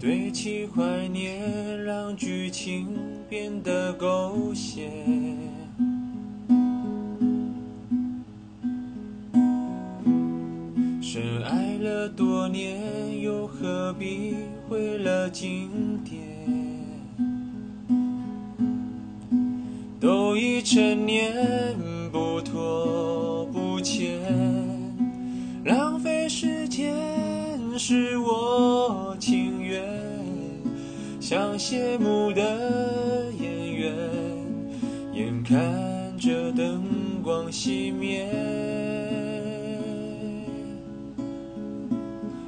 堆砌怀念，让剧情变得狗血。深爱了多年，又何必毁了经典？都已成年，不拖不欠，浪费时间是我。像谢幕的演员，眼看着灯光熄灭。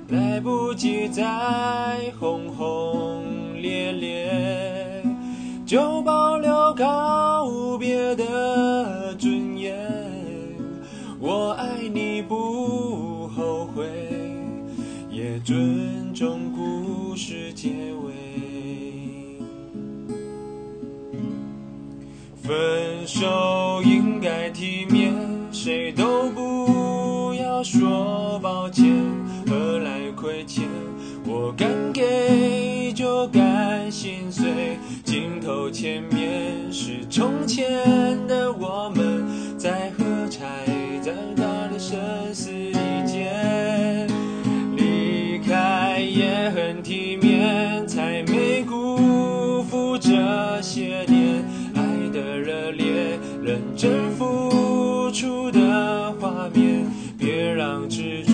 来不及再轰轰烈烈，就保留告别的尊严。我爱你不后悔，也尊重故事结尾。分手应该体面，谁都不要说抱歉。何来亏欠？我敢给就敢心碎。镜头前面是从前的我们，在喝彩，在打的生死一剑。离开也很体面，出的画面。别让执着